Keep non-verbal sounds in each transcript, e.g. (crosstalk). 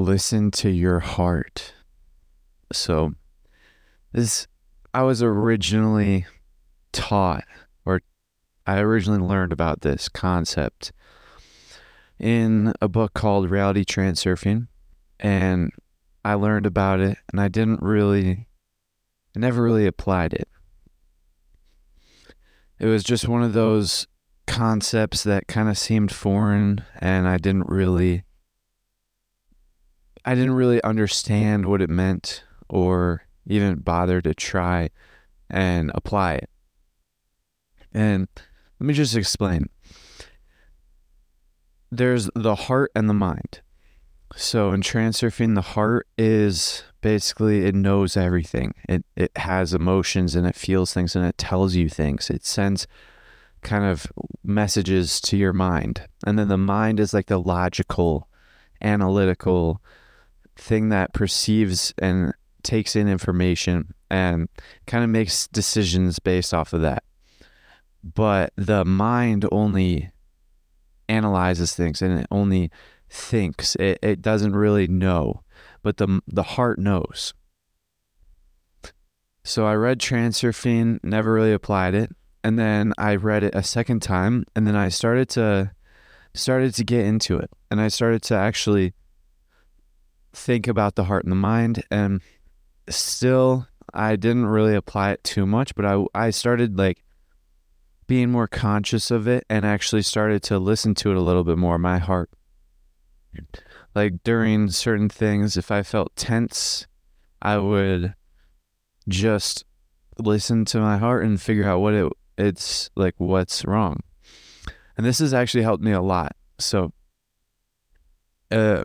listen to your heart. So, this, I was originally taught, or I originally learned about this concept in a book called Reality Transurfing. And I learned about it, and I didn't really, I never really applied it. It was just one of those concepts that kind of seemed foreign, and I didn't really I didn't really understand what it meant or even bother to try and apply it. And let me just explain. There's the heart and the mind. So in transurfing, the heart is basically it knows everything. It it has emotions and it feels things and it tells you things. It sends kind of messages to your mind. And then the mind is like the logical, analytical thing that perceives and takes in information and kind of makes decisions based off of that. But the mind only analyzes things and it only thinks. It, it doesn't really know, but the the heart knows. So I read Transurfing, never really applied it, and then I read it a second time, and then I started to started to get into it, and I started to actually think about the heart and the mind and still I didn't really apply it too much, but I I started like being more conscious of it and actually started to listen to it a little bit more my heart. Like during certain things if I felt tense, I would just listen to my heart and figure out what it it's like what's wrong. And this has actually helped me a lot. So uh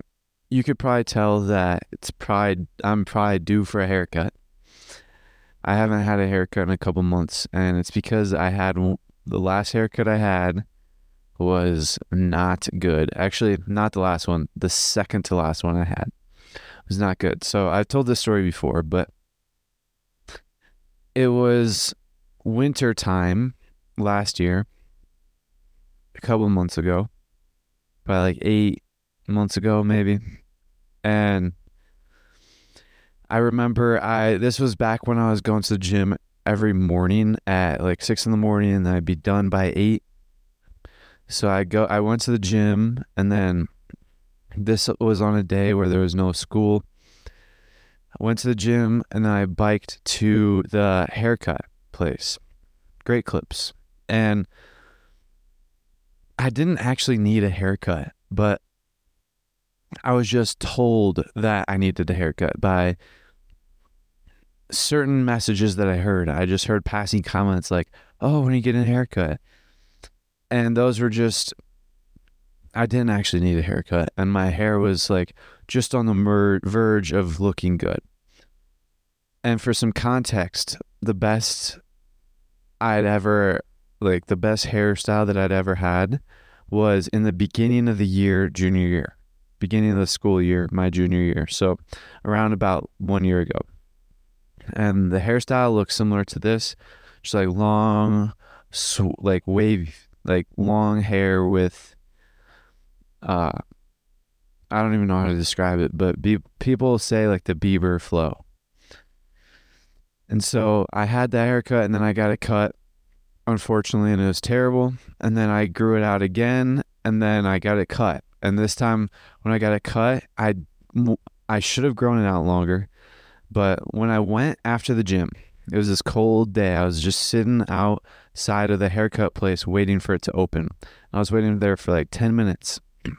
you could probably tell that it's probably I'm probably due for a haircut. I haven't had a haircut in a couple months, and it's because I had the last haircut I had was not good. Actually, not the last one. The second to last one I had was not good. So I've told this story before, but it was winter time last year, a couple months ago, probably like eight months ago, maybe. And I remember I this was back when I was going to the gym every morning at like six in the morning and I'd be done by eight. So I go I went to the gym and then this was on a day where there was no school. I went to the gym and then I biked to the haircut place. Great clips. And I didn't actually need a haircut, but I was just told that I needed a haircut by certain messages that I heard. I just heard passing comments like, "Oh, when are you getting a haircut?" And those were just I didn't actually need a haircut and my hair was like just on the mer- verge of looking good. And for some context, the best I'd ever like the best hairstyle that I'd ever had was in the beginning of the year junior year beginning of the school year, my junior year. So around about one year ago. And the hairstyle looks similar to this, just like long, sw- like wavy, like long hair with, uh, I don't even know how to describe it, but be- people say like the Bieber flow. And so I had the haircut and then I got it cut, unfortunately, and it was terrible. And then I grew it out again and then I got it cut. And this time when I got it cut, I I should have grown it out longer. But when I went after the gym, it was this cold day. I was just sitting outside of the haircut place waiting for it to open. I was waiting there for like 10 minutes. (clears throat)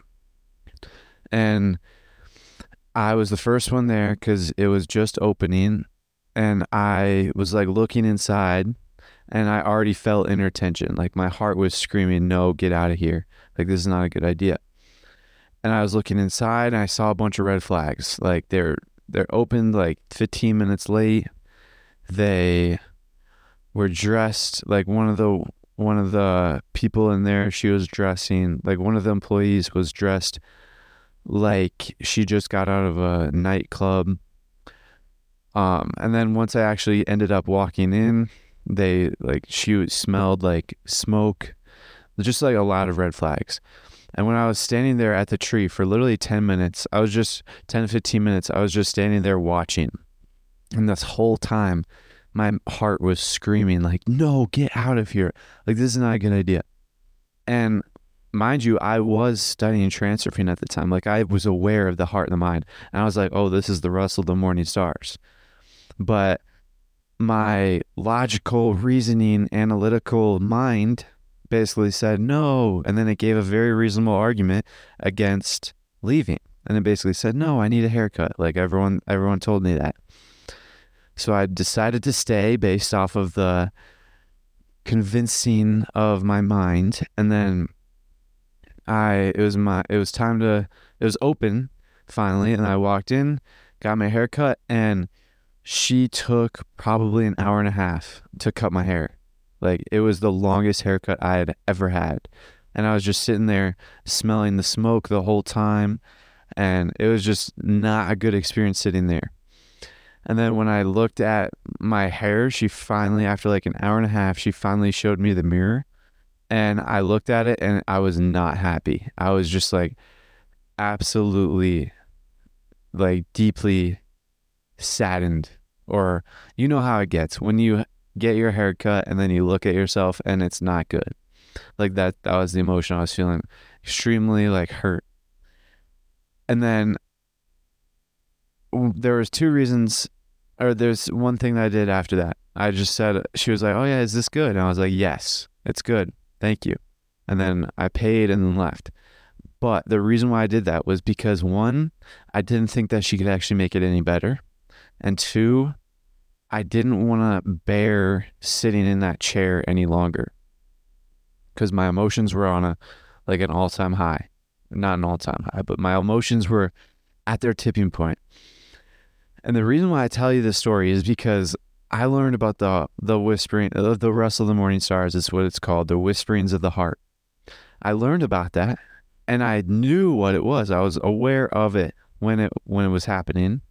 And I was the first one there because it was just opening. And I was like looking inside and I already felt inner tension. Like my heart was screaming, no, get out of here. Like this is not a good idea and I was looking inside and I saw a bunch of red flags. Like they're they're opened like 15 minutes late. They were dressed like one of the one of the people in there she was dressing like one of the employees was dressed like she just got out of a nightclub um and then once i actually ended up walking in they like she smelled like smoke just like a lot of red flags And when I was standing there at the tree for literally 10 minutes, I was just 10 15 minutes, I was just standing there watching. And this whole time, my heart was screaming, like, no, get out of here. Like, this is not a good idea. And mind you, I was studying transurfing at the time. Like, I was aware of the heart and the mind. And I was like, oh, this is the rustle of the morning stars. But my logical, reasoning, analytical mind basically said no. And then it gave a very reasonable argument against leaving. And it basically said, no, I need a haircut. Like everyone, everyone told me that. So I decided to stay based off of the convincing of my mind. And then I, it was my, it was time to, it was open finally. And I walked in, got my hair cut and she took probably an hour and a half to cut my hair. Like it was the longest haircut I had ever had. And I was just sitting there smelling the smoke the whole time. And it was just not a good experience sitting there. And then when I looked at my hair, she finally, after like an hour and a half, she finally showed me the mirror. And I looked at it and I was not happy. I was just like absolutely, like deeply saddened or you know how it gets when you get your hair cut and then you look at yourself and it's not good. Like that that was the emotion i was feeling extremely like hurt. And then there was two reasons or there's one thing that i did after that. I just said she was like oh yeah is this good? And i was like yes it's good. Thank you. And then i paid and then left. But the reason why i did that was because one i didn't think that she could actually make it any better. And two, I didn't want to bear sitting in that chair any longer because my emotions were on a like an all time high. Not an all time high, but my emotions were at their tipping point. And the reason why I tell you this story is because I learned about the the whispering uh, the rustle of the morning stars is what it's called, the whisperings of the heart. I learned about that and I knew what it was. I was aware of it when it when it was happening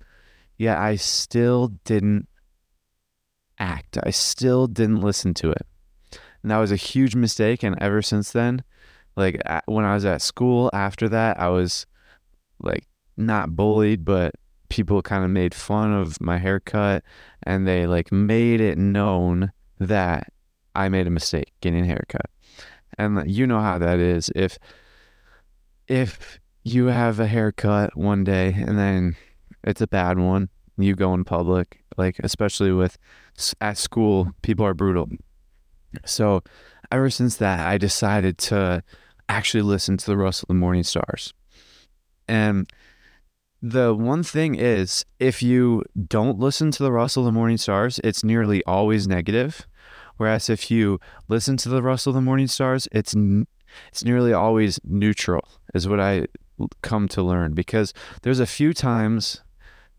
yet I still didn't act. I still didn't listen to it. And that was a huge mistake. And ever since then, like when I was at school after that, I was like not bullied, but people kind of made fun of my haircut and they like made it known that I made a mistake getting a haircut. And you know how that is. If if you have a haircut one day and then it's a bad one. You go in public, like especially with at school, people are brutal. So, ever since that, I decided to actually listen to the Rustle of the Morning Stars. And the one thing is, if you don't listen to the Rustle of the Morning Stars, it's nearly always negative. Whereas if you listen to the Rustle of the Morning Stars, it's it's nearly always neutral, is what I come to learn. Because there's a few times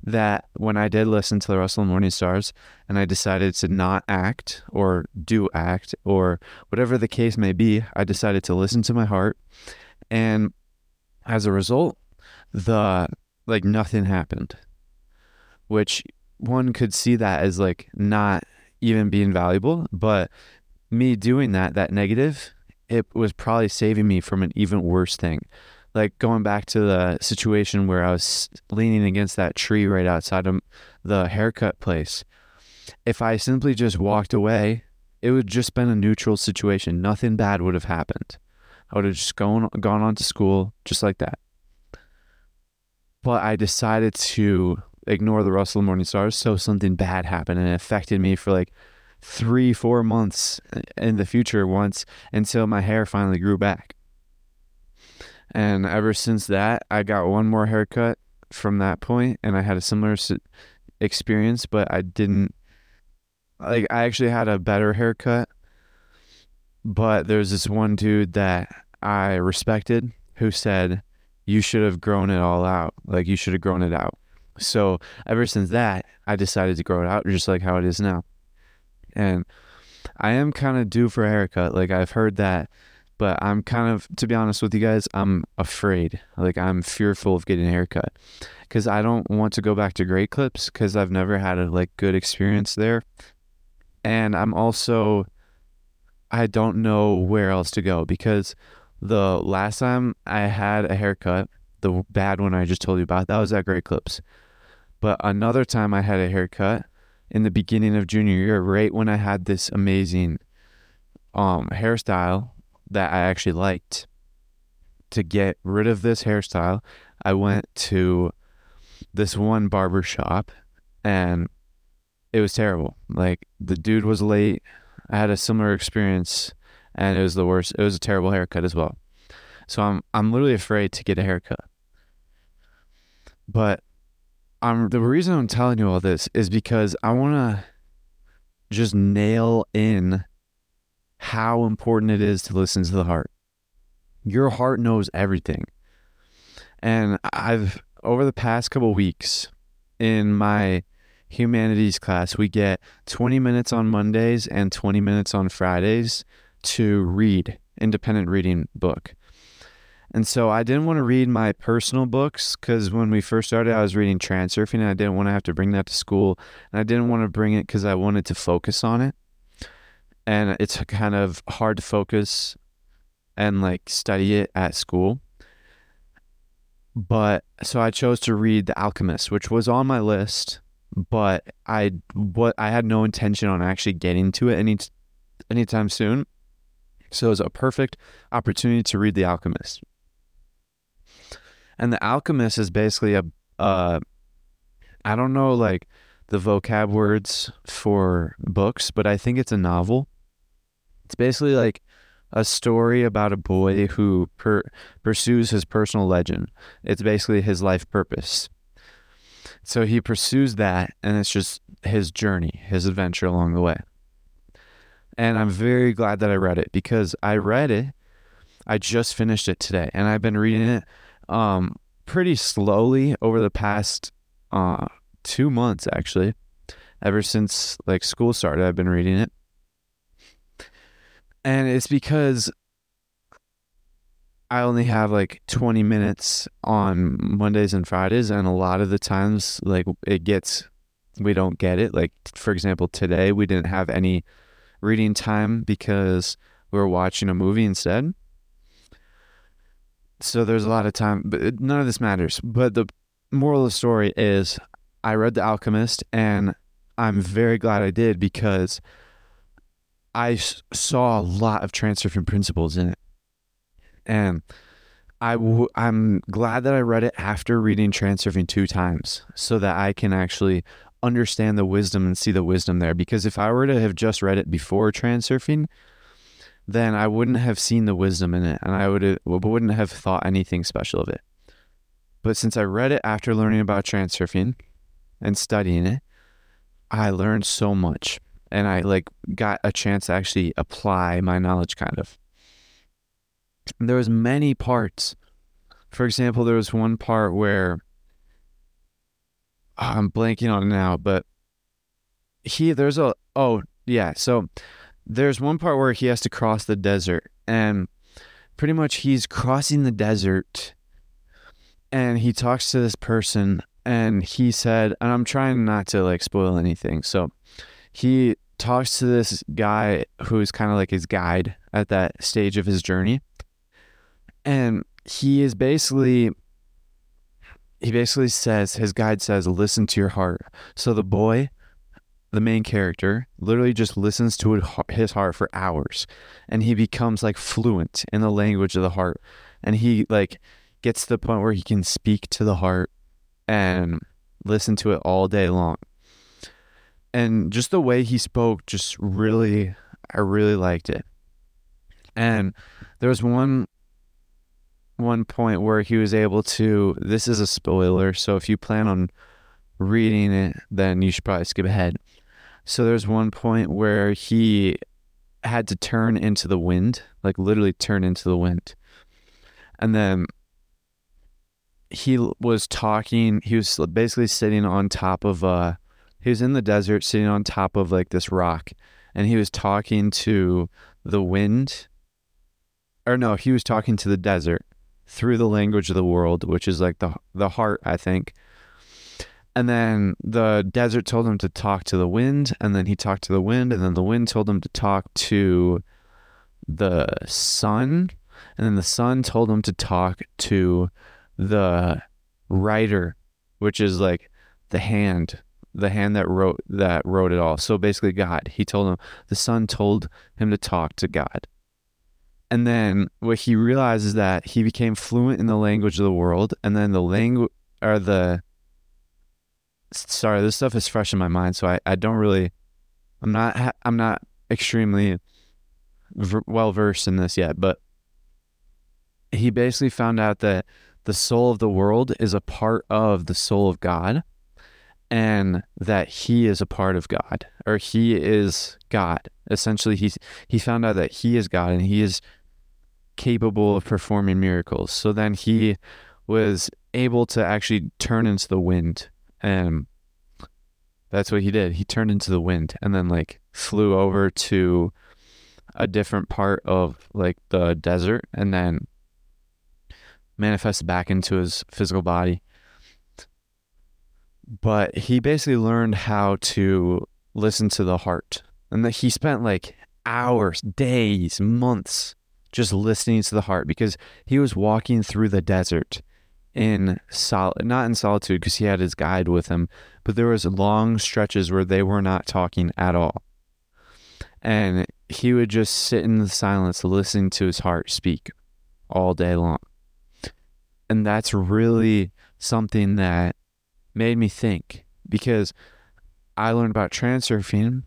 that when I did listen to the Rustle Morning Stars and I decided to not act or do act or whatever the case may be, I decided to listen to my heart. And as a result, the like nothing happened, which one could see that as like not even being valuable. But me doing that, that negative, it was probably saving me from an even worse thing like going back to the situation where I was leaning against that tree right outside of the haircut place. If I simply just walked away, it would just been a neutral situation. Nothing bad would have happened. I would have just gone gone on to school just like that. But I decided to ignore the Rustle Morning Stars, so something bad happened and it affected me for like three, four months uh, in the future once until my hair finally grew back. And ever since that, I got one more haircut from that point, and I had a similar experience, but I didn't like. I actually had a better haircut, but there's this one dude that I respected who said, "You should have grown it all out. Like you should have grown it out." So ever since that, I decided to grow it out, just like how it is now. And I am kind of due for a haircut. Like I've heard that but I'm kind of, to be honest with you guys, I'm afraid. Like I'm fearful of getting a haircut because I don't want to go back to Great Clips because I've never had a like good experience there, and I'm also, I don't know where else to go because the last time I had a haircut, the bad one I just told you about, that was at Great Clips. But another time I had a haircut in the beginning of junior year, right when I had this amazing um hairstyle that I actually liked. To get rid of this hairstyle, I went to this one barber shop and it was terrible. Like the dude was late. I had a similar experience and it was the worst. It was a terrible haircut as well. So I'm I'm literally afraid to get a haircut. But I'm the reason I'm telling you all this is because I want to just nail in how important it is to listen to the heart. Your heart knows everything. And I've over the past couple weeks in my humanities class, we get 20 minutes on Mondays and 20 minutes on Fridays to read independent reading book. And so I didn't want to read my personal books because when we first started, I was reading Transurfing and I didn't want to have to bring that to school. And I didn't want to bring it because I wanted to focus on it. And it's kind of hard to focus and like study it at school. But so I chose to read The Alchemist, which was on my list, but I what I had no intention on actually getting to it any anytime soon. So it was a perfect opportunity to read The Alchemist. And The Alchemist is basically a, uh, I don't know like the vocab words for books, but I think it's a novel. It's basically like a story about a boy who per- pursues his personal legend. It's basically his life purpose. So he pursues that, and it's just his journey, his adventure along the way. And I'm very glad that I read it because I read it. I just finished it today, and I've been reading it um, pretty slowly over the past uh, two months, actually. Ever since like school started, I've been reading it. And it's because I only have like 20 minutes on Mondays and Fridays, and a lot of the times, like it gets, we don't get it. Like, for example, today we didn't have any reading time because we were watching a movie instead. So there's a lot of time, but none of this matters. But the moral of the story is I read The Alchemist and I'm very glad I did because I saw a lot of Transurfing principles in it. And I w- I'm glad that I read it after reading Transurfing two times so that I can actually understand the wisdom and see the wisdom there. Because if I were to have just read it before Transurfing, then I wouldn't have seen the wisdom in it and I would wouldn't have thought anything special of it. But since I read it after learning about Transurfing and studying it, I learned so much and I like got a chance to actually apply my knowledge kind of. There was many parts. For example, there was one part where uh, I'm blanking on it now, but he there's a oh yeah, so there's one part where he has to cross the desert and pretty much he's crossing the desert and he talks to this person and he said and I'm trying not to like spoil anything. So he talks to this guy who's kind of like his guide at that stage of his journey. And he is basically he basically says his guide says listen to your heart. So the boy the main character literally just listens to his heart for hours and he becomes like fluent in the language of the heart and he like gets to the point where he can speak to the heart and listen to it all day long and just the way he spoke just really i really liked it and there was one one point where he was able to this is a spoiler so if you plan on reading it then you should probably skip ahead so there's one point where he had to turn into the wind, like literally turn into the wind. And then he was talking, he was basically sitting on top of uh he was in the desert sitting on top of like this rock and he was talking to the wind or no, he was talking to the desert through the language of the world, which is like the the heart, I think. And then the desert told him to talk to the wind, and then he talked to the wind, and then the wind told him to talk to the sun, And then the sun told him to talk to the writer, which is like the hand, the hand that wrote that wrote it all. So basically God. He told him the sun told him to talk to God. And then what he realizes that he became fluent in the language of the world, and then the language or the sorry, this stuff is fresh in my mind, so I, I don't really, I'm not I'm not extremely v- well versed in this yet, but he basically found out that the soul of the world is a part of the soul of God, and that he is a part of God, or he is God. Essentially, he he found out that he is God, and he is capable of performing miracles. So then he was able to actually turn into the wind. And that's what he did. He turned into the wind and then like flew over to a different part of like the desert and then manifested back into his physical body. But he basically learned how to listen to the heart. And that he spent like hours, days, months just listening to the heart because he was walking through the desert in sol not in solitude because he had his guide with him, but there was long stretches where they were not talking at all. And he would just sit in the silence listening to his heart speak all day long. And that's really something that made me think because I learned about transurfing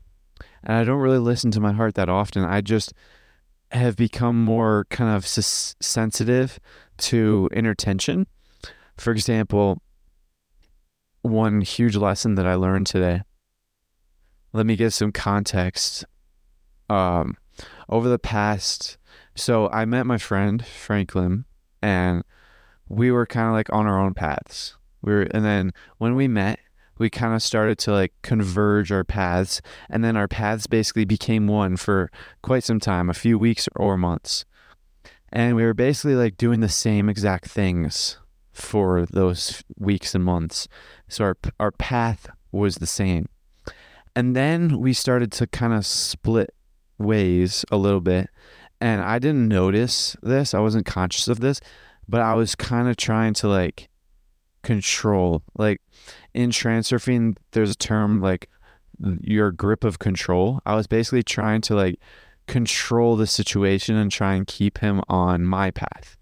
and I don't really listen to my heart that often. I just have become more kind of sensitive to inner tension. For example, one huge lesson that I learned today. Let me give some context. Um, over the past, so I met my friend Franklin, and we were kind of like on our own paths. We were, and then when we met, we kind of started to like converge our paths and then our paths basically became one for quite some time a few weeks or months. And we were basically like doing the same exact things for those weeks and months. So our our path was the same. And then we started to kind of split ways a little bit and I didn't notice this I wasn't conscious of this but I was kind of trying to like control like in transurfing, there's a term like your grip of control. I was basically trying to like control the situation and try and keep him on my path,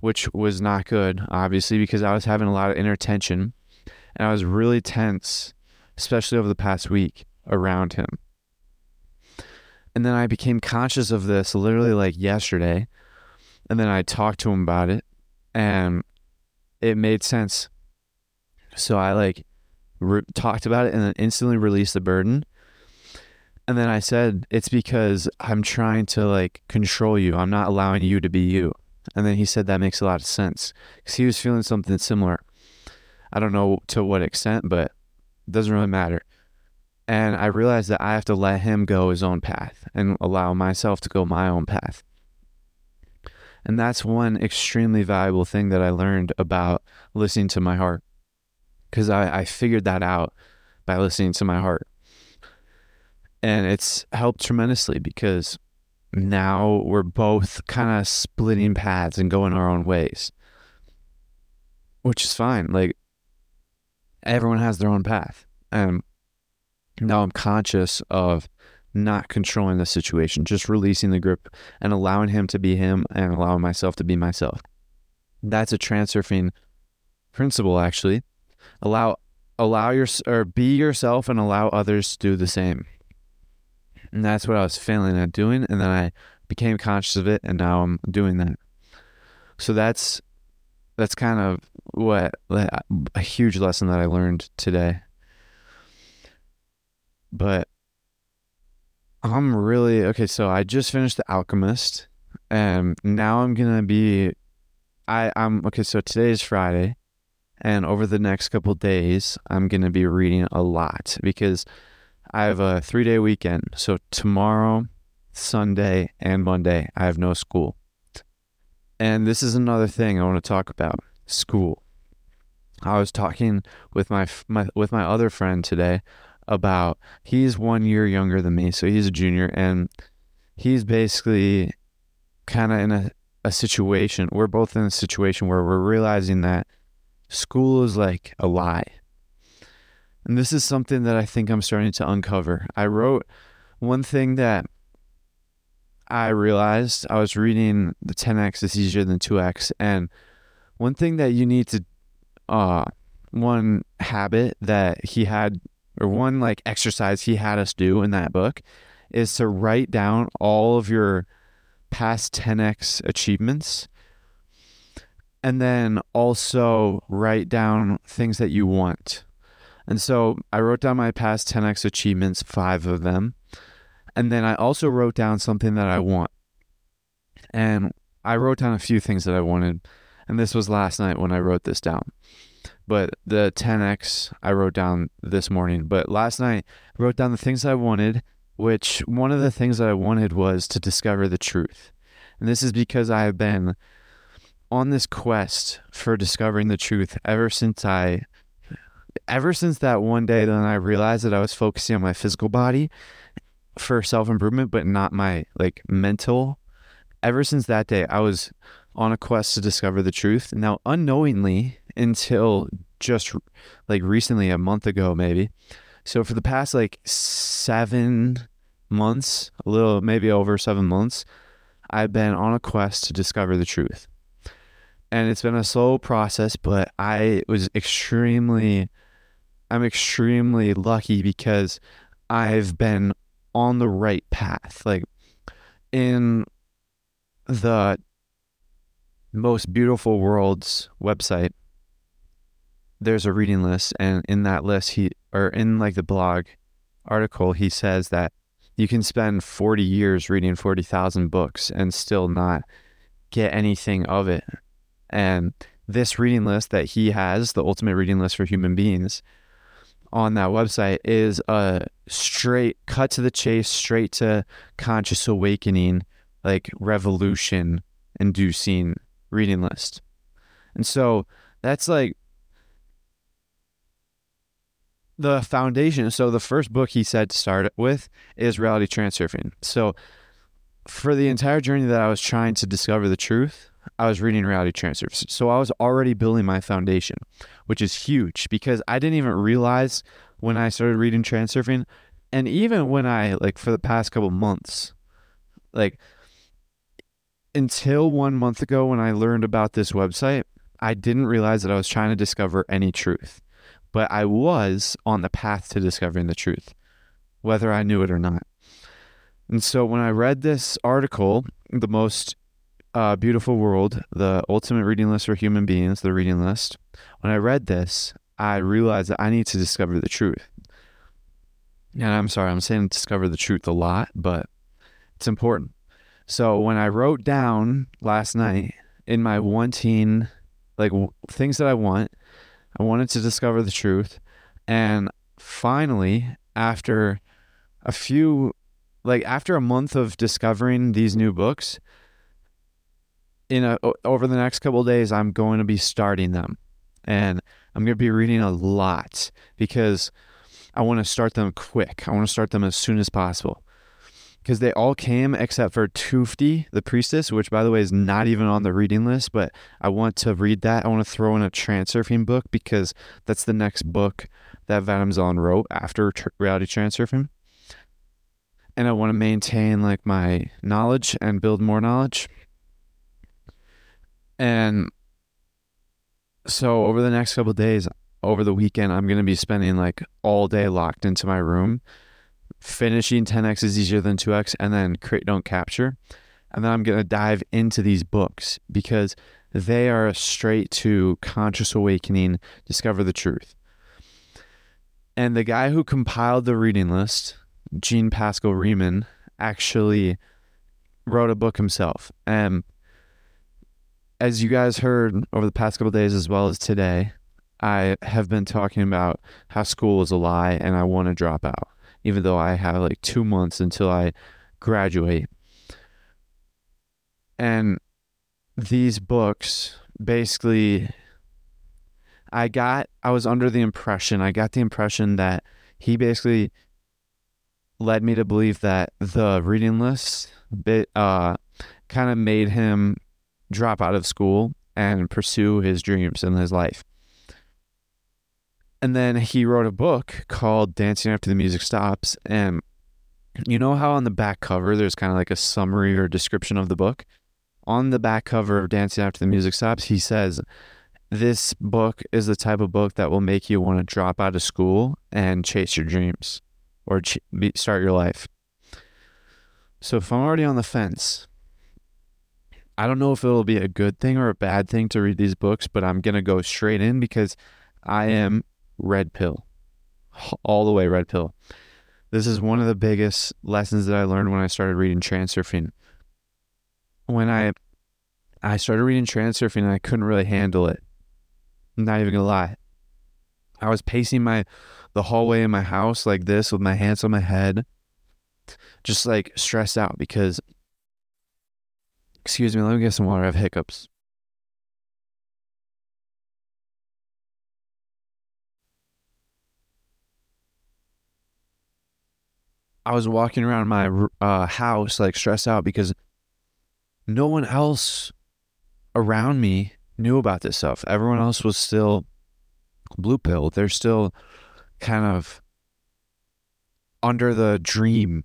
which was not good, obviously, because I was having a lot of inner tension and I was really tense, especially over the past week around him. And then I became conscious of this literally like yesterday. And then I talked to him about it and it made sense so I like re- talked about it and then instantly released the burden. And then I said, it's because I'm trying to like control you. I'm not allowing you to be you. And then he said that makes a lot of sense because he was feeling something similar. I don't know to what extent, but it doesn't really matter. And I realized that I have to let him go his own path and allow myself to go my own path. And that's one extremely valuable thing that I learned about listening to my heart because I, I figured that out by listening to my heart. And it's helped tremendously because now we're both kind of splitting paths and going our own ways, which is fine. Like everyone has their own path. And now I'm conscious of not controlling the situation, just releasing the grip and allowing him to be him and allowing myself to be myself. That's a transurfing principle, actually allow allow your or be yourself and allow others to do the same. And that's what I was failing at doing, and then I became conscious of it, and now I'm doing that. So that's that's kind of what a huge lesson that I learned today. But I'm really okay. So I just finished The Alchemist, and now I'm gonna be. I I'm okay. So today is Friday, and over the next couple days, I'm to be reading a lot because I have a three day weekend. So tomorrow, Sunday, and Monday, I have no school. And this is another thing I want to talk about school. I was talking with my, my with my other friend today about he's one year younger than me, so he's a junior, and he's basically kind of in a a situation, we're both in a situation where we're realizing that school is like a lie. And this is something that I think I'm starting to uncover. I wrote one thing that I realized I was reading the 10x is easier than 2x. And one thing that you need to, uh, one habit that he had, or one like exercise he had us do in that book is to write down all of your past 10x achievements and then also write down things that you want. And so I wrote down my past 10x achievements, five of them. And then I also wrote down something that I want. And I wrote down a few things that I wanted. And this was last night when I wrote this down. But the 10x I wrote down this morning. But last night I wrote down the things I wanted, which one of the things that I wanted was to discover the truth. And this is because I have been on this quest for discovering the truth ever since I ever since that one day then I realized that I was focusing on my physical body for self-improvement but not my like mental ever since that day I was on a quest to discover the truth now unknowingly until just like recently a month ago maybe so for the past like 7 months a little maybe over 7 months I've been on a quest to discover the truth and it's been a slow process, but I was extremely, I'm extremely lucky because I've been on the right path. Like in the most beautiful worlds website, there's a reading list, and in that list, he or in like the blog article, he says that you can spend 40 years reading 40,000 books and still not get anything of it. And this reading list that he has, the ultimate reading list for human beings, on that website is a straight cut to the chase, straight to conscious awakening, like revolution inducing reading list. And so that's like the foundation. So the first book he said to start with is Reality Transurfing. So for the entire journey that I was trying to discover the truth, I was reading reality transurfing. So I was already building my foundation, which is huge because I didn't even realize when I started reading transurfing and even when I like for the past couple months like until 1 month ago when I learned about this website, I didn't realize that I was trying to discover any truth. But I was on the path to discovering the truth, whether I knew it or not. And so when I read this article, the most uh, Beautiful World, the ultimate reading list for human beings, the reading list, when I read this, I realized that I need to discover the truth. And I'm sorry, I'm saying discover the truth a lot, but it's important. So when I wrote down last night in my wanting, like w- things that I want, I wanted to discover the truth. And finally, after a few, like after a month of discovering these new books, in a, over the next couple days, I'm going to be starting them, and I'm going to be reading a lot because I want to start them quick. I want to start them as soon as possible because they all came except for Tufti, the priestess, which by the way is not even on the reading list, but I want to read that. I want to throw in a transurfing book because that's the next book that Vadim Zeland wrote after tr- reality transurfing. And I want to maintain like my knowledge and build more knowledge. And so over the next couple days, over the weekend, I'm going to be spending like all day locked into my room, finishing 10x is easier than 2x, and then create, don't capture. And then I'm going to dive into these books because they are straight to conscious awakening, discover the truth. And the guy who compiled the reading list, Jean Pascal Riemann, actually wrote a book himself. And as you guys heard over the past couple days as well as today, I have been talking about how school is a lie and I want to drop out, even though I have like two months until I graduate. And these books basically, I got, I was under the impression, I got the impression that he basically led me to believe that the reading list bit, uh, kind of made him drop out of school and pursue his dreams in his life. And then he wrote a book called Dancing After the Music Stops. And you know how on the back cover there's kind of like a summary or description of the book? On the back cover of Dancing After the Music Stops, he says, This book is the type of book that will make you want to drop out of school and chase your dreams or ch- be, start your life. So if I'm already on the fence, I don't know if it'll be a good thing or a bad thing to read these books, but I'm going to go straight in because I am red pill. All the way red pill. This is one of the biggest lessons that I learned when I started reading Transurfing. When I I started reading Transurfing and I couldn't really handle it. I'm not even gonna lie. I was pacing my the hallway in my house like this with my hands on my head, just like stressed out because excuse me, let me get some water. I have hiccups. I was walking around my uh, house like stressed out because no one else around me knew about this stuff. Everyone else was still blue pill. They're still kind of under the dream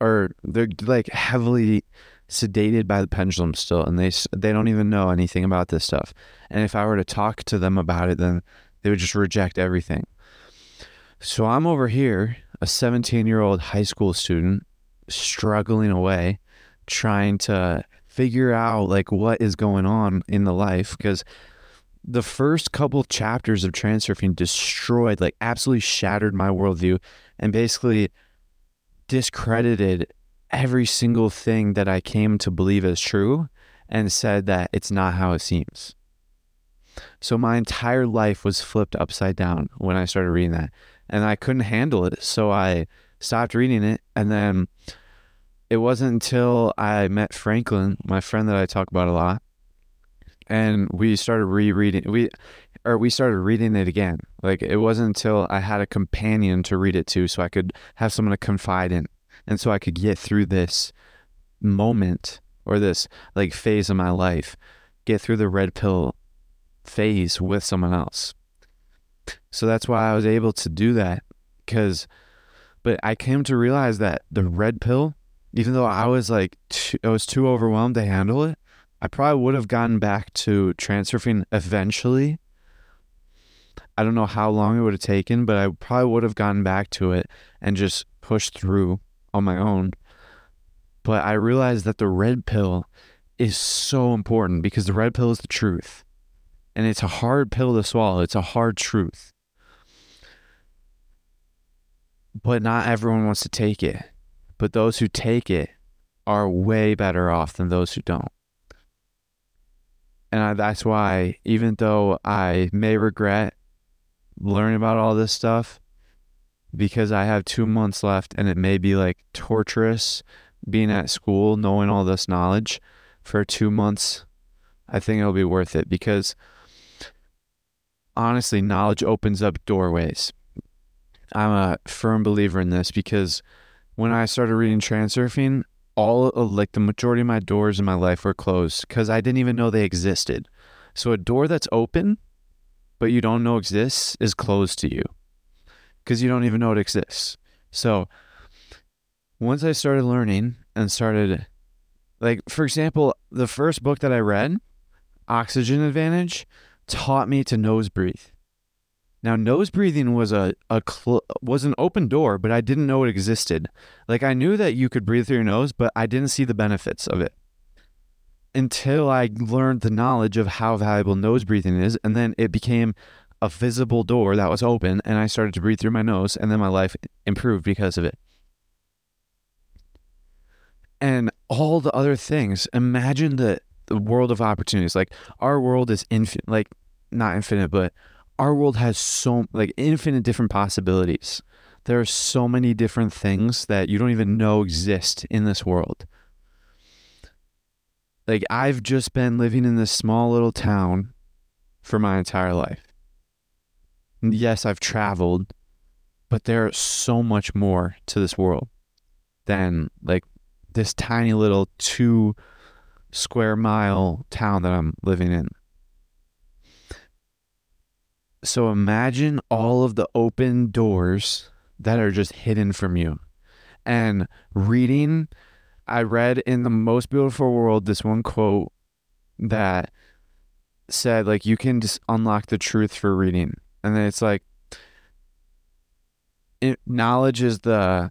or they're like heavily sedated by the pendulum still and they they don't even know anything about this stuff. And if I were to talk to them about it then they would just reject everything. So I'm over here a 17 year old high school student struggling away, trying to figure out like what is going on in the life because the first couple chapters of transurfing destroyed, like absolutely shattered my worldview and basically discredited every single thing that I came to believe as true and said that it's not how it seems. So my entire life was flipped upside down when I started reading that and I couldn't handle it. So I stopped reading it. And then it wasn't until I met Franklin, my friend that I talk about a lot, and we started rereading we or we started reading it again. Like it wasn't until I had a companion to read it to so I could have someone to confide in and so I could get through this moment or this like phase of my life, get through the red pill phase with someone else. So that's why I was able to do that because but I came to realize that the red pill, even though I was like too, I was too overwhelmed to handle it, I probably would have gotten back to transurfing eventually. I don't know how long it would have taken, but I probably would have gotten back to it and just pushed through on my own. But I realized that the red pill is so important because the red pill is the truth. And it's a hard pill to swallow. It's a hard truth. But not everyone wants to take it. But those who take it are way better off than those who don't. And I, that's why, even though I may regret learning about all this stuff, because I have two months left and it may be like torturous being at school, knowing all this knowledge for two months, I think it'll be worth it because honestly, knowledge opens up doorways. I'm a firm believer in this because when I started reading Transurfing, all like the majority of my doors in my life were closed because I didn't even know they existed. So a door that's open, but you don't know exists, is closed to you because you don't even know it exists. So once I started learning and started, like, for example, the first book that I read, Oxygen Advantage, taught me to nose breathe. Now, nose breathing was a, a cl- was an open door, but I didn't know it existed. Like I knew that you could breathe through your nose, but I didn't see the benefits of it until I learned the knowledge of how valuable nose breathing is, and then it became a visible door that was open, and I started to breathe through my nose, and then my life improved because of it. And all the other things. Imagine the the world of opportunities. Like our world is infinite, like not infinite, but our world has so like infinite different possibilities. There are so many different things that you don't even know exist in this world. Like I've just been living in this small little town for my entire life. Yes, I've traveled, but there's so much more to this world than like this tiny little two square mile town that I'm living in. So imagine all of the open doors that are just hidden from you. And reading, I read in The Most Beautiful World this one quote that said, like, you can just unlock the truth for reading. And then it's like, it, knowledge is the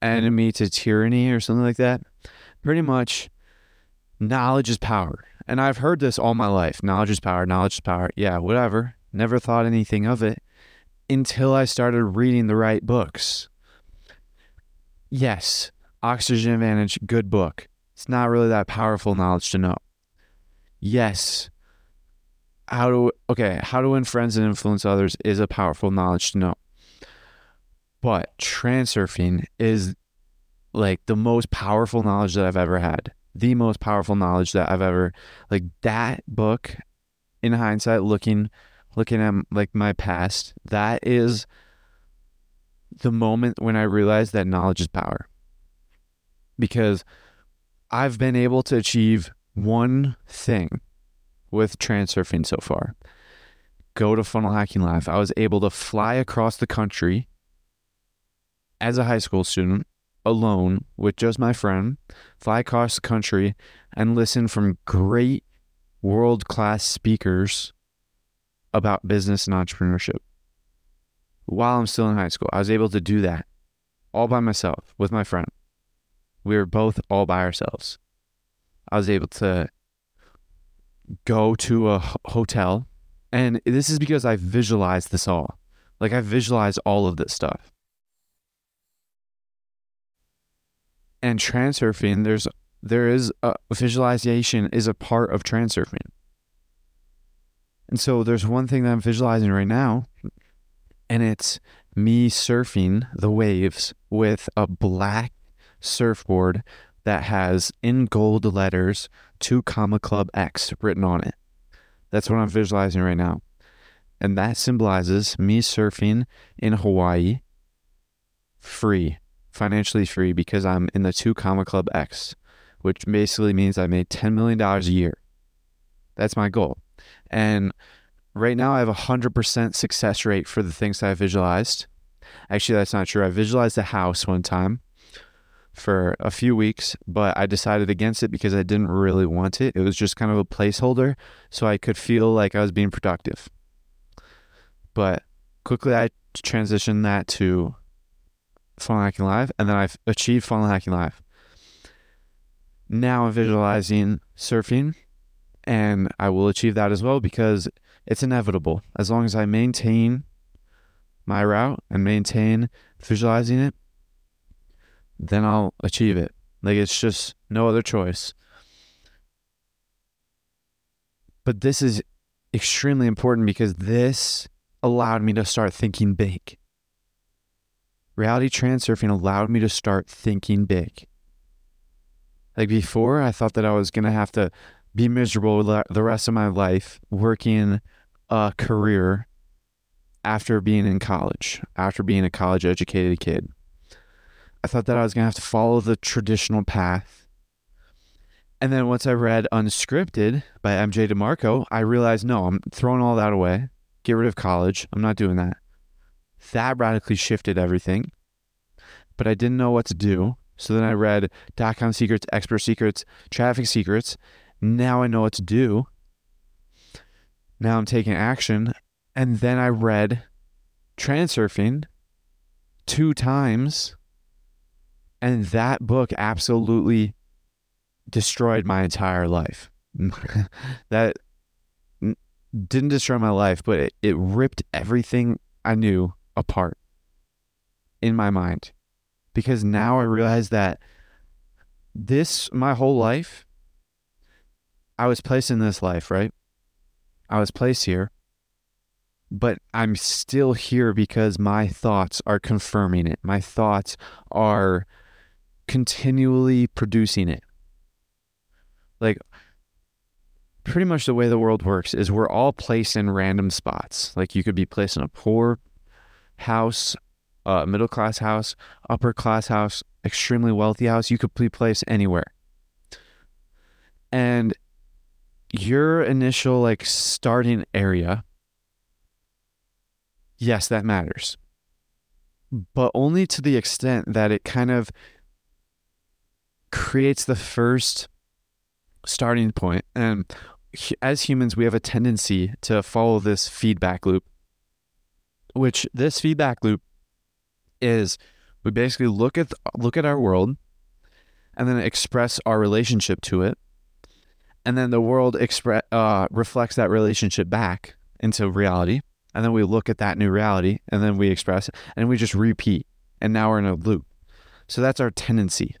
enemy to tyranny or something like that. Pretty much, knowledge is power. And I've heard this all my life. Knowledge is power, knowledge is power. Yeah, whatever. Never thought anything of it until I started reading the right books. Yes, Oxygen Advantage, good book. It's not really that powerful knowledge to know. Yes, how to okay, how to win friends and influence others is a powerful knowledge to know. But transurfing is like the most powerful knowledge that I've ever had. The most powerful knowledge that I've ever like that book in hindsight looking looking at like my past, that is the moment when I realized that knowledge is power. Because I've been able to achieve one thing with transurfing so far. Go to Funnel Hacking Live. I was able to fly across the country as a high school student alone with just my friend, fly across the country and listen from great world class speakers about business and entrepreneurship while I'm still in high school. I was able to do that all by myself with my friend. We were both all by ourselves. I was able to go to a hotel, and this is because I visualized this all. Like I visualized all of this stuff. And transurfing, there's there is a visualization is a part of transurfing. And so there's one thing that I'm visualizing right now, and it's me surfing the waves with a black surfboard that has in gold letters two comma club X written on it. That's what I'm visualizing right now. And that symbolizes me surfing in Hawaii free, financially free, because I'm in the two comma club X, which basically means I made $10 million a year. That's my goal. And right now I have a 100% success rate for the things that I visualized. Actually, that's not true. I visualized a house one time for a few weeks, but I decided against it because I didn't really want it. It was just kind of a placeholder so I could feel like I was being productive. But quickly I transitioned that to Funnel Hacking Live, and then I've achieved Funnel Hacking Live. Now I'm visualizing surfing and I will achieve that as well because it's inevitable. As long as I maintain my route and maintain visualizing it, then I'll achieve it. Like it's just no other choice. But this is extremely important because this allowed me to start thinking big. Reality transurfing allowed me to start thinking big. Like before, I thought that I was going to have to be miserable the rest of my life working a career after being in college, after being a college educated kid. I thought that I was going to have to follow the traditional path. And then once I read Unscripted by MJ DeMarco, I realized no, I'm throwing all that away. Get rid of college. I'm not doing that. That radically shifted everything. But I didn't know what to do. So then I read dot com secrets, expert secrets, traffic secrets, now I know what to do. Now I'm taking action. And then I read Transurfing two times. And that book absolutely destroyed my entire life. (laughs) that didn't destroy my life, but it, it ripped everything I knew apart in my mind. Because now I realize that this, my whole life, I was placed in this life, right? I was placed here, but I'm still here because my thoughts are confirming it. My thoughts are continually producing it. Like, pretty much the way the world works is we're all placed in random spots. Like, you could be placed in a poor house, a middle class house, upper class house, extremely wealthy house. You could be placed anywhere. And your initial like starting area, yes, that matters. But only to the extent that it kind of creates the first starting point. And as humans, we have a tendency to follow this feedback loop, which this feedback loop is we basically look at look at our world and then express our relationship to it. And then the world express uh, reflects that relationship back into reality. And then we look at that new reality and then we express it and we just repeat. And now we're in a loop. So that's our tendency.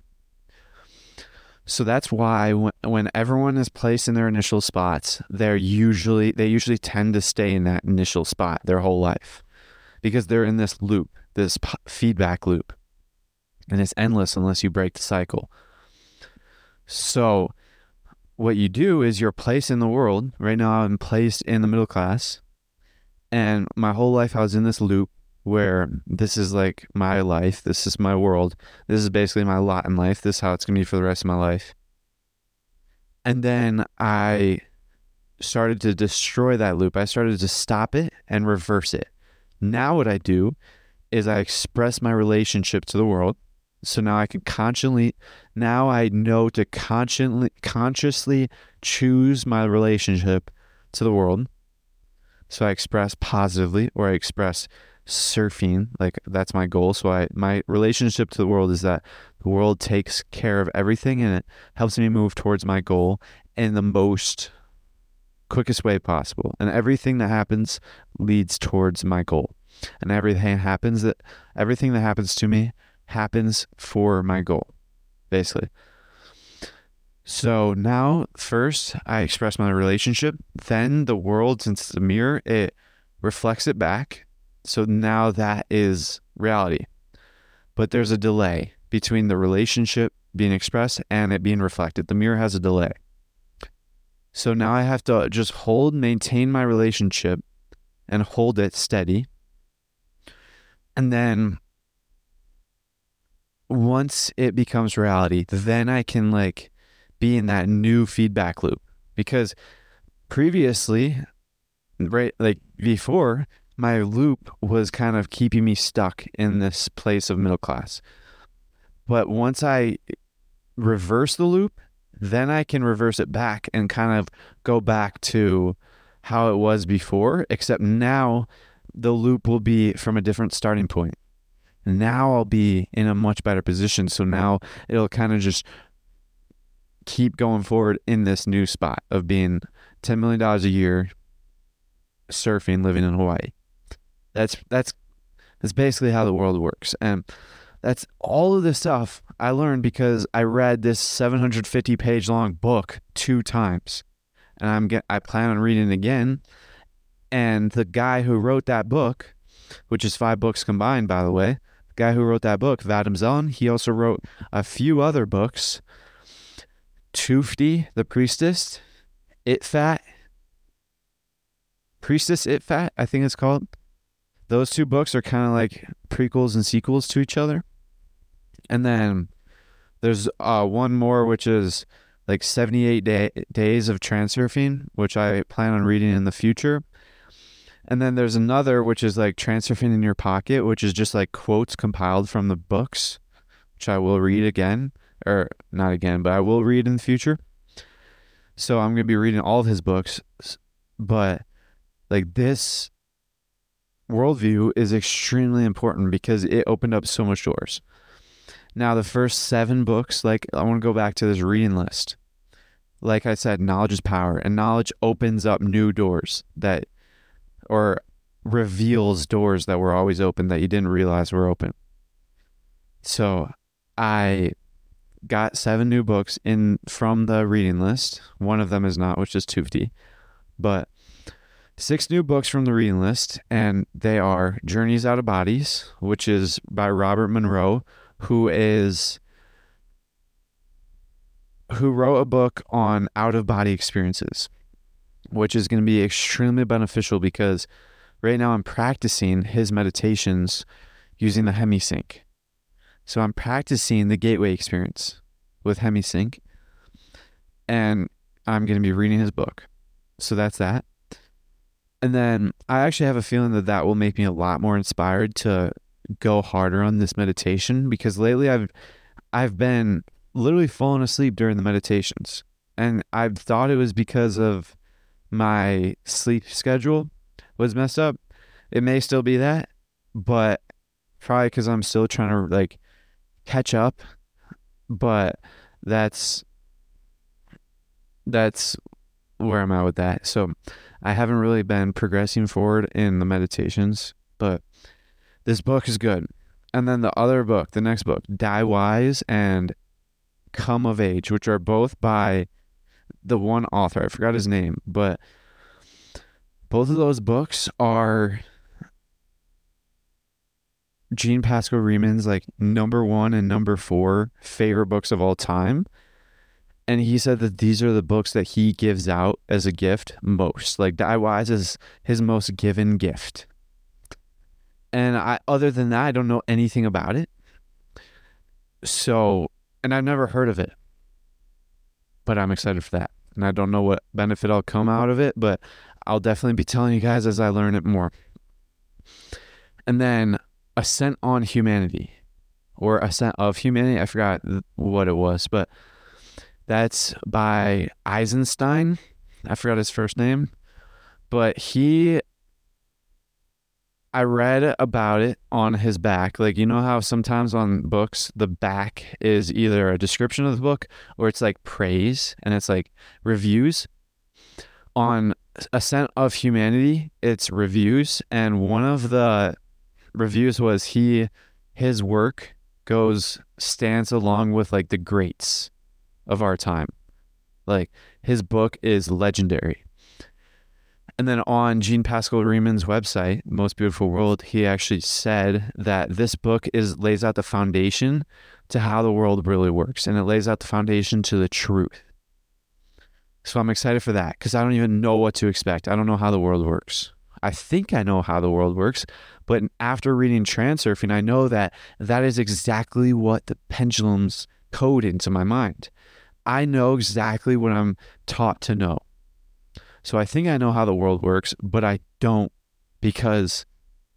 So that's why when, when everyone is placed in their initial spots they're usually they usually tend to stay in that initial spot their whole life because they're in this loop this feedback loop. And it's endless unless you break the cycle. So what you do is you're placed in the world. Right now i'm placed in the middle class. And my whole life i was in this loop where this is like my life. This is my world. This is basically my lot in life. This is how it's to be for the rest of my life. And then i started to destroy that loop. I started to stop it and reverse it now what i do is I express my relationship to the world. So now I can consciously now I know to consciously consciously choose my relationship to the world. So I express positively or I express surfing like that's my goal so i my relationship to the world is that the world takes care of everything and it helps me move towards my goal in the most quickest way possible. And everything that happens leads towards my goal. And everything happens that everything that happens to me happens for my goal basically. So now first i express my relationship. Then the world since it's a mirror it reflects it back. So now that is reality. But there's a delay between the relationship being expressed and it being reflected. The mirror has a delay so now i have to just hold maintain my relationship and hold it steady and then once it becomes reality, then I can like be in that new feedback loop because previously, right, like before, my loop was kind of keeping me stuck in this place of middle class. But once I reverse the loop, then I can reverse it back and kind of go back to how it was before, except now the loop will be from a different starting point. Now I'll be in a much better position. So now it'll kind of just keep going forward in this new spot of being $10 million a year surfing, living in Hawaii. That's, that's, that's basically how the world works. And that's all of this stuff I learned because I read this 750 page long book two times. And I'm get, I plan on reading it again and the guy who wrote that book, which is five books combined, by the way, the guy who wrote that book, Vadim Zeland, he also wrote a few other books. Tufti, the priestess, Itfat, Priestess Itfat, I think it's called. Those two books are kind of like prequels and sequels to each other. And then there's uh, one more, which is like 78 day- days of transurfing, which I plan on reading in the future. And then there's another which is like Transurfing in your pocket, which is just like quotes compiled from the books, which I will read again, or not again, but I will read in the future. So I'm gonna be reading all of his books, but like this worldview is extremely important because it opened up so much doors. Now the first seven books, like I want to go back to this reading list. Like I said, knowledge is power, and knowledge opens up new doors that or reveals doors that were always open that you didn't realize were open. So I got seven new books in from the reading list. One of them is not, which is Tufti. But six new books from the reading list, and they are Journeys Out of Bodies, which is by Robert Monroe, who is who wrote a book on out of body experiences which is going to be extremely beneficial because right now I'm practicing his meditations using the HemiSync. So I'm practicing the gateway experience with HemiSync. And I'm going to be reading his book. So that's that. And then I actually have a feeling that that will make me a lot more inspired to go harder on this meditation because lately I've I've been literally falling asleep during the meditations. And I've thought it was because of my sleep schedule was messed up. It may still be that, but probably because I'm still trying to like catch up. But that's that's where I'm at with that. So I haven't really been progressing forward in the meditations, but this book is good. And then the other book, the next book, Die Wise and Come of Age, which are both by the one author. I forgot his name, but both of those books are Jean Pascal Rieman's like number one and number four favorite books of all time. And he said that these are the books that he gives out as a gift most. Like Die Wise is his most given gift. And I other than that, I don't know anything about it. So and I've never heard of it. But I'm excited for that. And I don't know what benefit I'll come out of it, but I'll definitely be telling you guys as I learn it more. And then Ascent on Humanity or Ascent of Humanity. I forgot what it was, but that's by Eisenstein. I forgot his first name, but he I read about it on his back. Like, you know how sometimes on books, the back is either a description of the book or it's like praise and it's like reviews. On Ascent of Humanity, it's reviews. And one of the reviews was he, his work goes, stands along with like the greats of our time. Like, his book is legendary. And then on Jean Pascal Rieman's website, Most Beautiful World, he actually said that this book is lays out the foundation to how the world really works, and it lays out the foundation to the truth. So I'm excited for that because I don't even know what to expect. I don't know how the world works. I think I know how the world works, but after reading Transurfing, I know that that is exactly what the pendulums code into my mind. I know exactly what I'm taught to know. So I think I know how the world works, but I don't because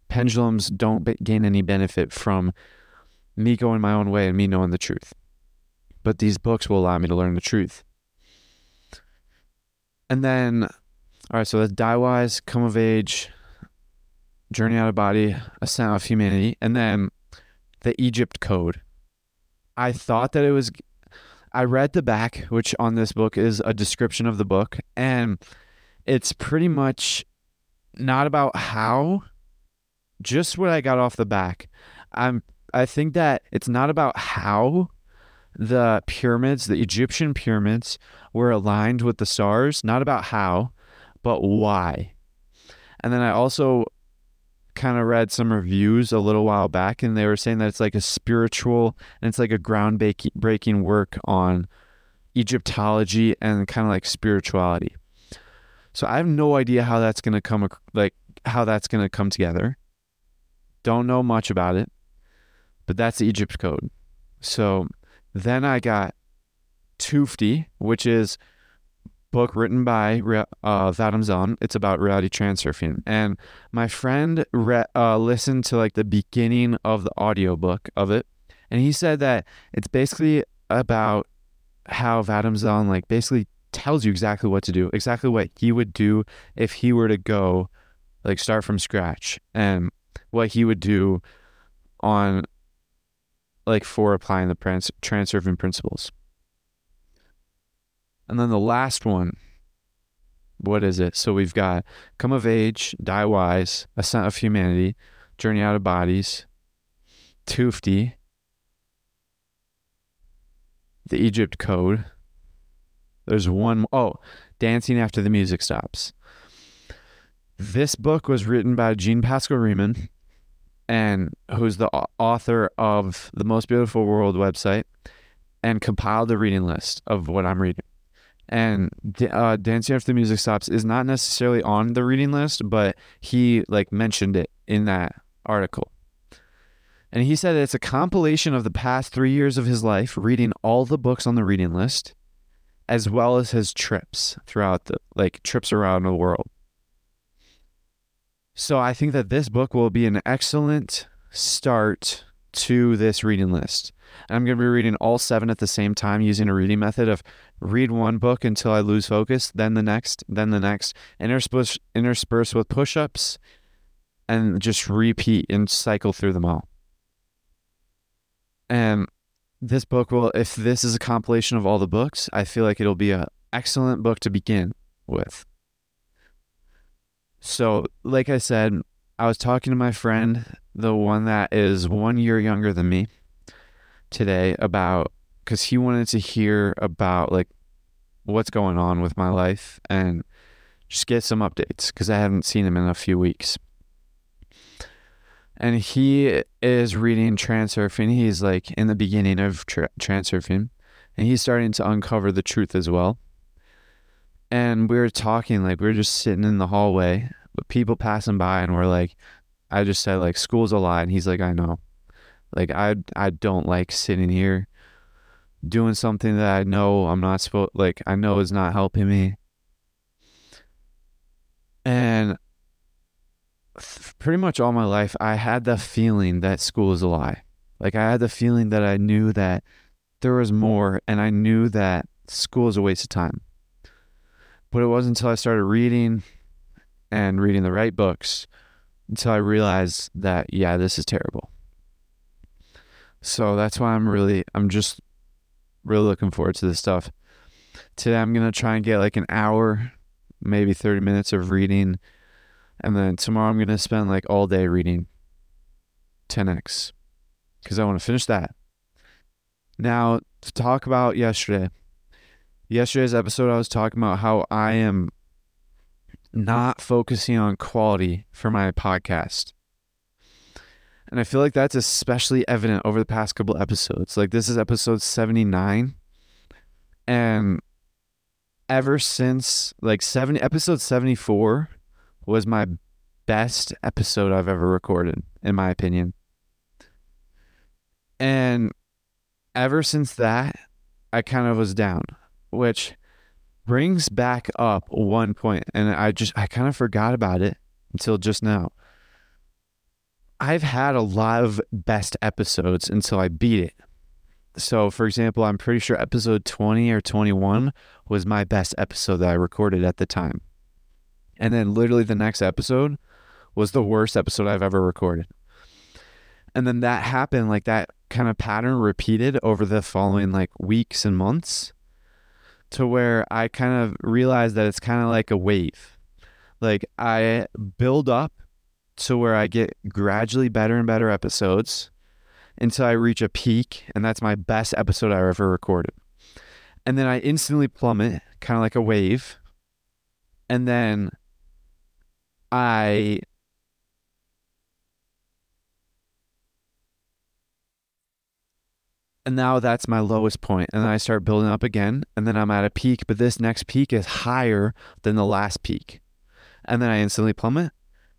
pendulums don't gain any benefit from me going my own way and me knowing the truth. But these books will allow me to learn the truth. And then, all right, so that's Die Wise, Come of Age, Journey Out of Body, Ascent of Humanity, and then the Egypt Code. I thought that it was, I read the back, which on this book is a description of the book, and it's pretty much not about how, just what I got off the back. I'm I think that it's not about how the pyramids, the Egyptian pyramids, were aligned with the stars, not about how, but why. And then I also kind of read some reviews a little while back, and they were saying that it's like a spiritual and it's like a groundbreaking work on Egyptology and kind of like spirituality. So I have no idea how that's going to come like how that's going to come together. Don't know much about it. But that's the Egypt code. So then I got Tufti, which is book written by uh, Vadim. It's about reality transurfing. And my friend re- uh, listened to like the beginning of the audiobook of it. And he said that it's basically about how Vadim like basically tells you exactly what to do, exactly what he would do if he were to go like start from scratch and what he would do on like for applying the trans- transurfing principles. And then the last one, what is it? So we've got come of age, die wise, ascent of humanity, journey out of bodies, Tufti, the Egypt Code, there's one oh, Dancing After the Music Stops. This book was written by Jean Pascal Riemann, and who's the author of the Most Beautiful World website, and compiled the reading list of what I'm reading. And uh, Dancing After the Music Stops is not necessarily on the reading list, but he like mentioned it in that article. And he said it's a compilation of the past three years of his life, reading all the books on the reading list as well as his trips throughout the like trips around the world. So I think that this book will be an excellent start to this reading list. I'm going to be reading all seven at the same time using a reading method of read one book until I lose focus, then the next, then the next, intersperse, intersperse with push ups, and just repeat and cycle through them all. And this book will, if this is a compilation of all the books, I feel like it'll be an excellent book to begin with. So, like I said, I was talking to my friend, the one that is one year younger than me, today about because he wanted to hear about like what's going on with my life and just get some updates because I haven't seen him in a few weeks. And he is reading Transurfing. He's like in the beginning of tra- Transurfing and he's starting to uncover the truth as well. And we were talking, like, we were just sitting in the hallway, but people passing by, and we're like, I just said, like, school's a lie. And he's like, I know. Like, I, I don't like sitting here doing something that I know I'm not supposed, like, I know is not helping me. And pretty much all my life, I had the feeling that school is a lie. Like, I had the feeling that I knew that there was more, and I knew that school is a waste of time. But it wasn't until I started reading and reading the right books until I realized that, yeah, this is terrible. So that's why I'm really, I'm just really looking forward to this stuff. Today I'm going to try and get like an hour, maybe 30 minutes of reading. And then tomorrow I'm going to spend like all day reading 10x because I want to finish that. Now, to talk about yesterday, yesterday's episode, I was talking about how I am not focusing on quality for my podcast. And I feel like that's especially evident over the past couple episodes. Like this is episode 79. And ever since like 70 episode 74 was my best episode I've ever recorded in my opinion. And ever since that, I kind of was down which brings back up one point, and I just I kind of forgot about it until just now. I've had a lot of best episodes until I beat it. So, for example, I'm pretty sure episode 20 or 21 was my best episode that I recorded at the time. And then literally the next episode was the worst episode I've ever recorded. And then that happened, like that kind of pattern repeated over the following like weeks and months to where I kind of realized that it's kind of like a wave. Like I build up to where I get gradually better and better episodes until I reach a peak, and that's my best episode I ever recorded. And then I instantly plummet, kind of like a wave. And then I and now that's my lowest point and then i start building up again and then i'm at a peak but this next peak is higher than the last peak. And then i instantly plummet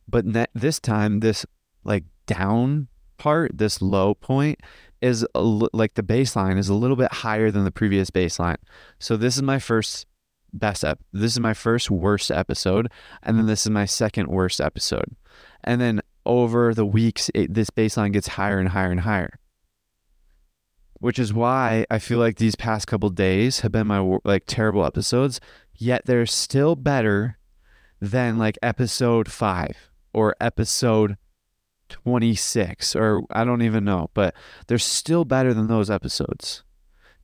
but ne- this time this like down part this low point is like the baseline is a little bit higher than the previous baseline. So this is my first best ep this is my first worst episode and then this is my second worst episode and then over the weeks it, this baseline gets higher and higher and higher which is why I feel like these past couple days have been my like terrible episodes, yet they're still better than like episode 5 or episode 26 or I don't even know, but they're still better than those episodes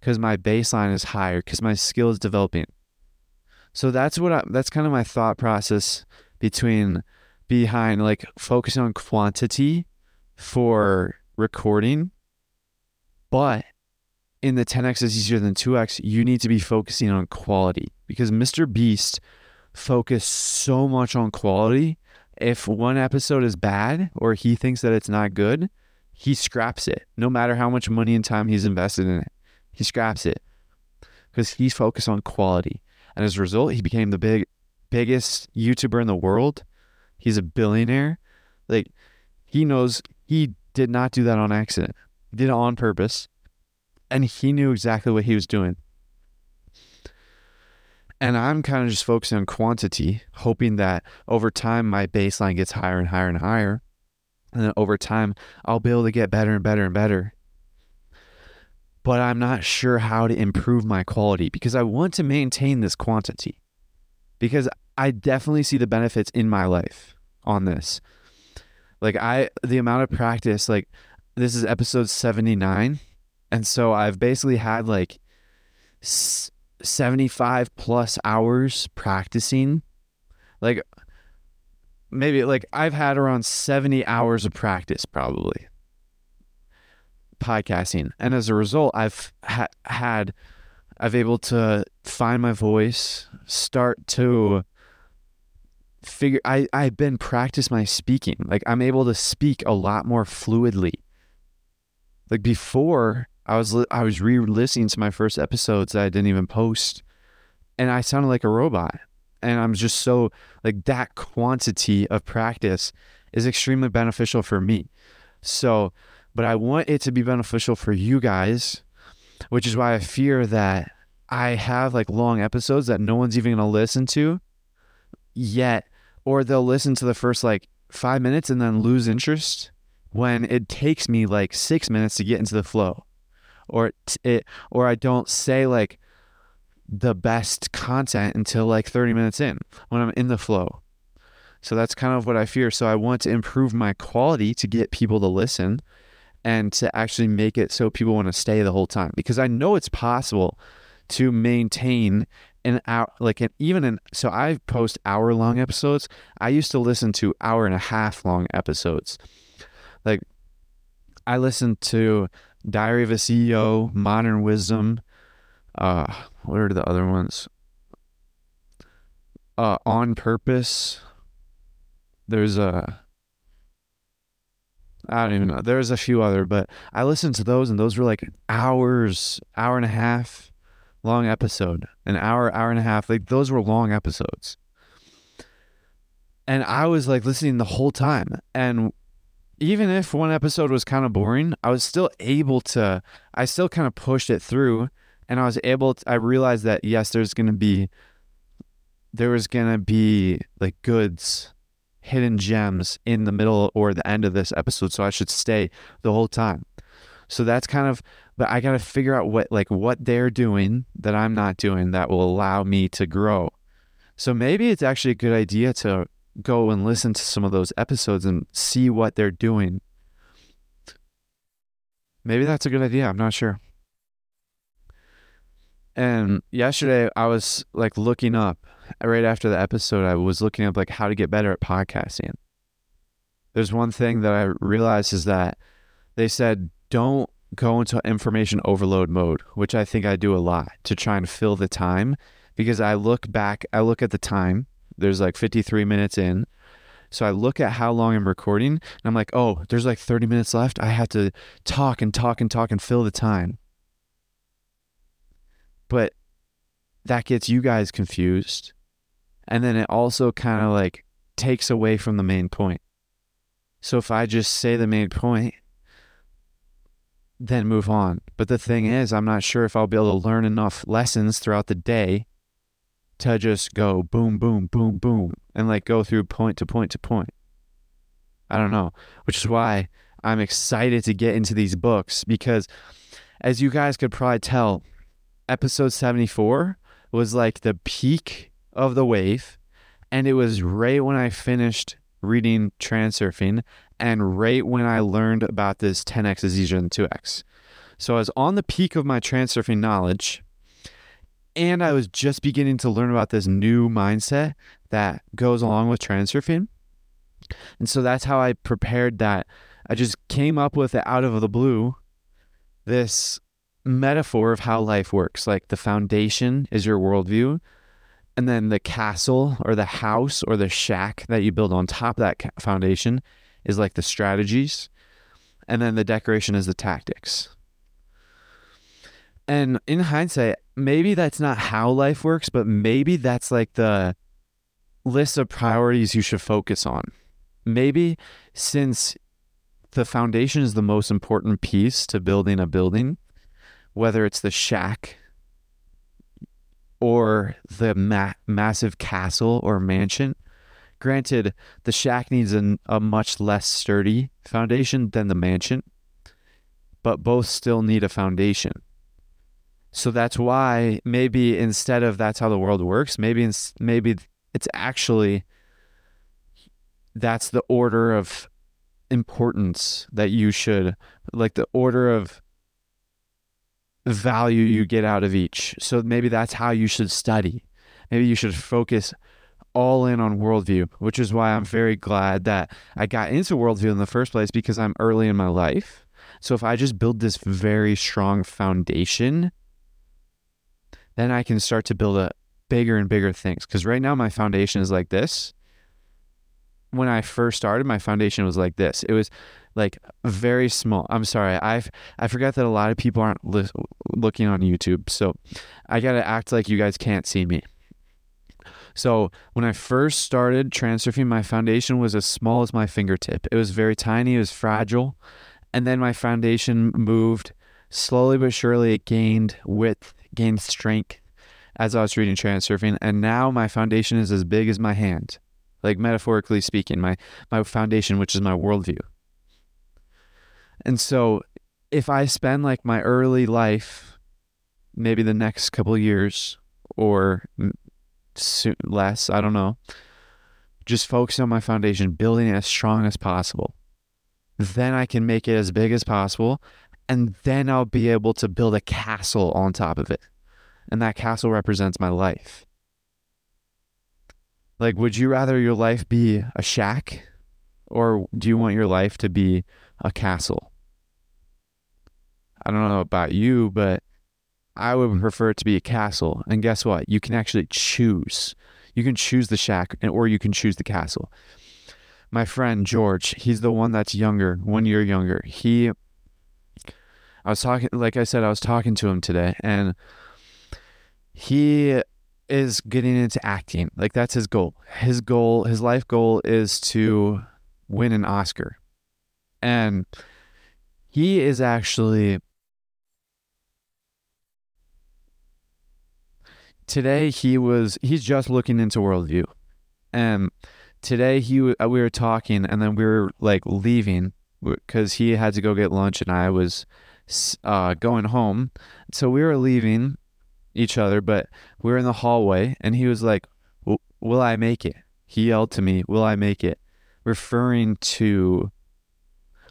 cuz my baseline is higher cuz my skill is developing. So that's what I, that's kind of my thought process between behind like focusing on quantity for recording but in the 10x is easier than 2x, you need to be focusing on quality because Mr. Beast focused so much on quality. If one episode is bad or he thinks that it's not good, he scraps it no matter how much money and time he's invested in it. He scraps it because he's focused on quality. And as a result, he became the big biggest YouTuber in the world. He's a billionaire. Like he knows he did not do that on accident. He did it on purpose. And he knew exactly what he was doing. And I'm kind of just focusing on quantity, hoping that over time my baseline gets higher and higher and higher. And then over time, I'll be able to get better and better and better. But I'm not sure how to improve my quality because I want to maintain this quantity. Because I definitely see the benefits in my life on this. Like, I, the amount of practice, like, this is episode 79. And so I've basically had like 75 plus hours practicing. Like maybe like I've had around 70 hours of practice probably podcasting. And as a result, I've ha- had I've able to find my voice, start to figure I I've been practice my speaking. Like I'm able to speak a lot more fluidly. Like before I was li- I was re-listening to my first episodes that I didn't even post, and I sounded like a robot. And I'm just so like that quantity of practice is extremely beneficial for me. So, but I want it to be beneficial for you guys, which is why I fear that I have like long episodes that no one's even going to listen to yet, or they'll listen to the first like five minutes and then lose interest when it takes me like six minutes to get into the flow or it or I don't say like the best content until like 30 minutes in when I'm in the flow. So that's kind of what I fear. So I want to improve my quality to get people to listen and to actually make it so people want to stay the whole time because I know it's possible to maintain an hour like an even an so I post hour long episodes. I used to listen to hour and a half long episodes. Like I listened to Diary of a CEO, Modern Wisdom. Uh, what are the other ones? Uh, On Purpose. There's a. I don't even know. There's a few other, but I listened to those, and those were like hours, hour and a half long episode, an hour, hour and a half. Like those were long episodes. And I was like listening the whole time. And even if one episode was kind of boring, I was still able to, I still kind of pushed it through and I was able to, I realized that yes, there's going to be, there was going to be like goods, hidden gems in the middle or the end of this episode. So I should stay the whole time. So that's kind of, but I got to figure out what, like what they're doing that I'm not doing that will allow me to grow. So maybe it's actually a good idea to go and listen to some of those episodes and see what they're doing. Maybe that's a good idea. I'm not sure. And yesterday I was like looking up right after the episode, I was looking up like how to get better at podcasting. There's one thing that I realized is that they said don't go into information overload mode, which I think I do a lot to try and fill the time because I look back, I look at the time there's like 53 minutes in. So I look at how long I'm recording and I'm like, oh, there's like 30 minutes left. I have to talk and talk and talk and fill the time. But that gets you guys confused. And then it also kind of like takes away from the main point. So if I just say the main point, then move on. But the thing is, I'm not sure if I'll be able to learn enough lessons throughout the day to just go boom, boom, boom, boom, and like go through point to point to point. I don't know, which is why I'm excited to get into these books because, as you guys could probably tell, episode 74 was like the peak of the wave. And it was right when I finished reading Transurfing and right when I learned about this 10x is easier than 2x. So I was on the peak of my Transurfing knowledge and I was just beginning to learn about this new mindset that goes along with transurfing. And so that's how I prepared that. I just came up with it out of the blue this metaphor of how life works. Like the foundation is your worldview, and then the castle or the house or the shack that you build on top of that foundation is like the strategies, and then the decoration is the tactics. And in hindsight, maybe that's not how life works, but maybe that's like the list of priorities you should focus on. Maybe since the foundation is the most important piece to building a building, whether it's the shack or the ma- massive castle or mansion. Granted, the shack needs an, a much less sturdy foundation than the mansion, but both still need a foundation. So that's why maybe instead of that's how the world works, maybe it's, maybe it's actually that's the order of importance that you should like the order of value you get out of each. So maybe that's how you should study. Maybe you should focus all in on worldview, which is why I'm very glad that I got into worldview in the first place because I'm early in my life. So if I just build this very strong foundation, then I can start to build a bigger and bigger things. Because right now my foundation is like this. When I first started, my foundation was like this. It was like very small. I'm sorry. I've I forgot that a lot of people aren't li- looking on YouTube, so I gotta act like you guys can't see me. So when I first started transurfing, my foundation was as small as my fingertip. It was very tiny. It was fragile, and then my foundation moved slowly but surely. It gained width, gained strength as I was reading transurfing, and now my foundation is as big as my hand, like metaphorically speaking. My my foundation, which is my worldview. And so if I spend like my early life, maybe the next couple years or soon, less, I don't know, just focus on my foundation, building it as strong as possible. Then I can make it as big as possible. And then I'll be able to build a castle on top of it. And that castle represents my life. Like, would you rather your life be a shack or do you want your life to be a castle? I don't know about you, but I would prefer it to be a castle. And guess what? You can actually choose. You can choose the shack or you can choose the castle. My friend George, he's the one that's younger, one year younger. He, I was talking, like I said, I was talking to him today, and he is getting into acting. Like that's his goal. His goal, his life goal is to win an Oscar. And he is actually today he was he's just looking into worldview and today he uh, we were talking and then we were like leaving because he had to go get lunch and i was uh, going home so we were leaving each other but we were in the hallway and he was like will i make it he yelled to me will i make it referring to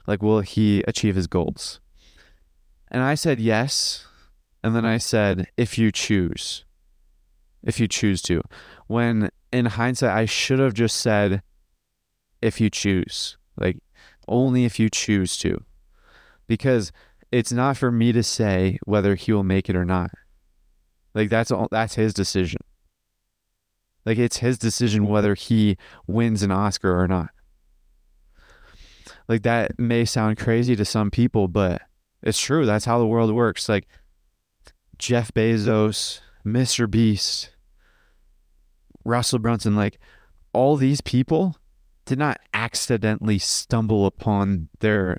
like will he achieve his goals and i said yes and then i said if you choose if you choose to. When in hindsight, I should have just said, if you choose, like only if you choose to, because it's not for me to say whether he will make it or not. Like that's all, that's his decision. Like it's his decision mm-hmm. whether he wins an Oscar or not. Like that may sound crazy to some people, but it's true. That's how the world works. Like Jeff Bezos, Mr. Beast, Russell Brunson, like all these people did not accidentally stumble upon their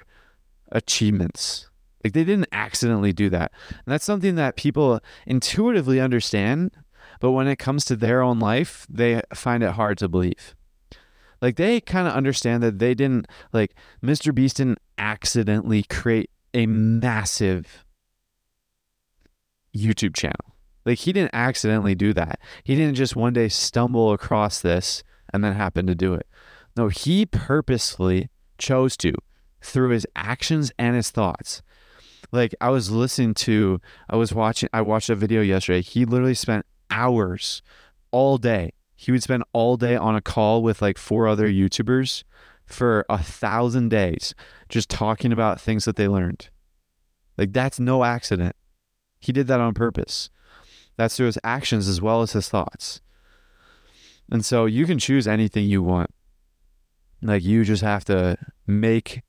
achievements. Like they didn't accidentally do that. And that's something that people intuitively understand, but when it comes to their own life, they find it hard to believe. Like they kind of understand that they didn't like Mr. Beast didn't accidentally create a massive YouTube channel. Like he didn't accidentally do that. He didn't just one day stumble across this and then happen to do it. No, he purposely chose to through his actions and his thoughts. Like I was listening to, I was watching, I watched a video yesterday. He literally spent hours all day. He would spend all day on a call with like four other YouTubers for a thousand days just talking about things that they learned. Like that's no accident. He did that on purpose. That's through his actions as well as his thoughts. And so you can choose anything you want. Like you just have to make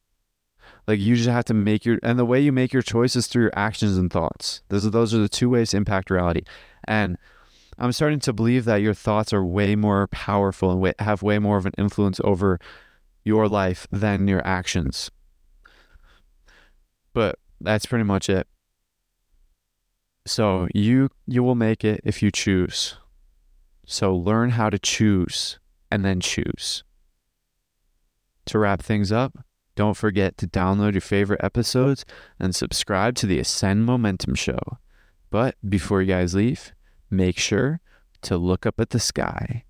like you just have to make your and the way you make your choices through your actions and thoughts. Those are those are the two ways to impact reality. And I'm starting to believe that your thoughts are way more powerful and way, have way more of an influence over your life than your actions. But that's pretty much it. So you you will make it if you choose. So learn how to choose and then choose. To wrap things up, don't forget to download your favorite episodes and subscribe to the Ascend Momentum Show. But before you guys leave, make sure to look up at the sky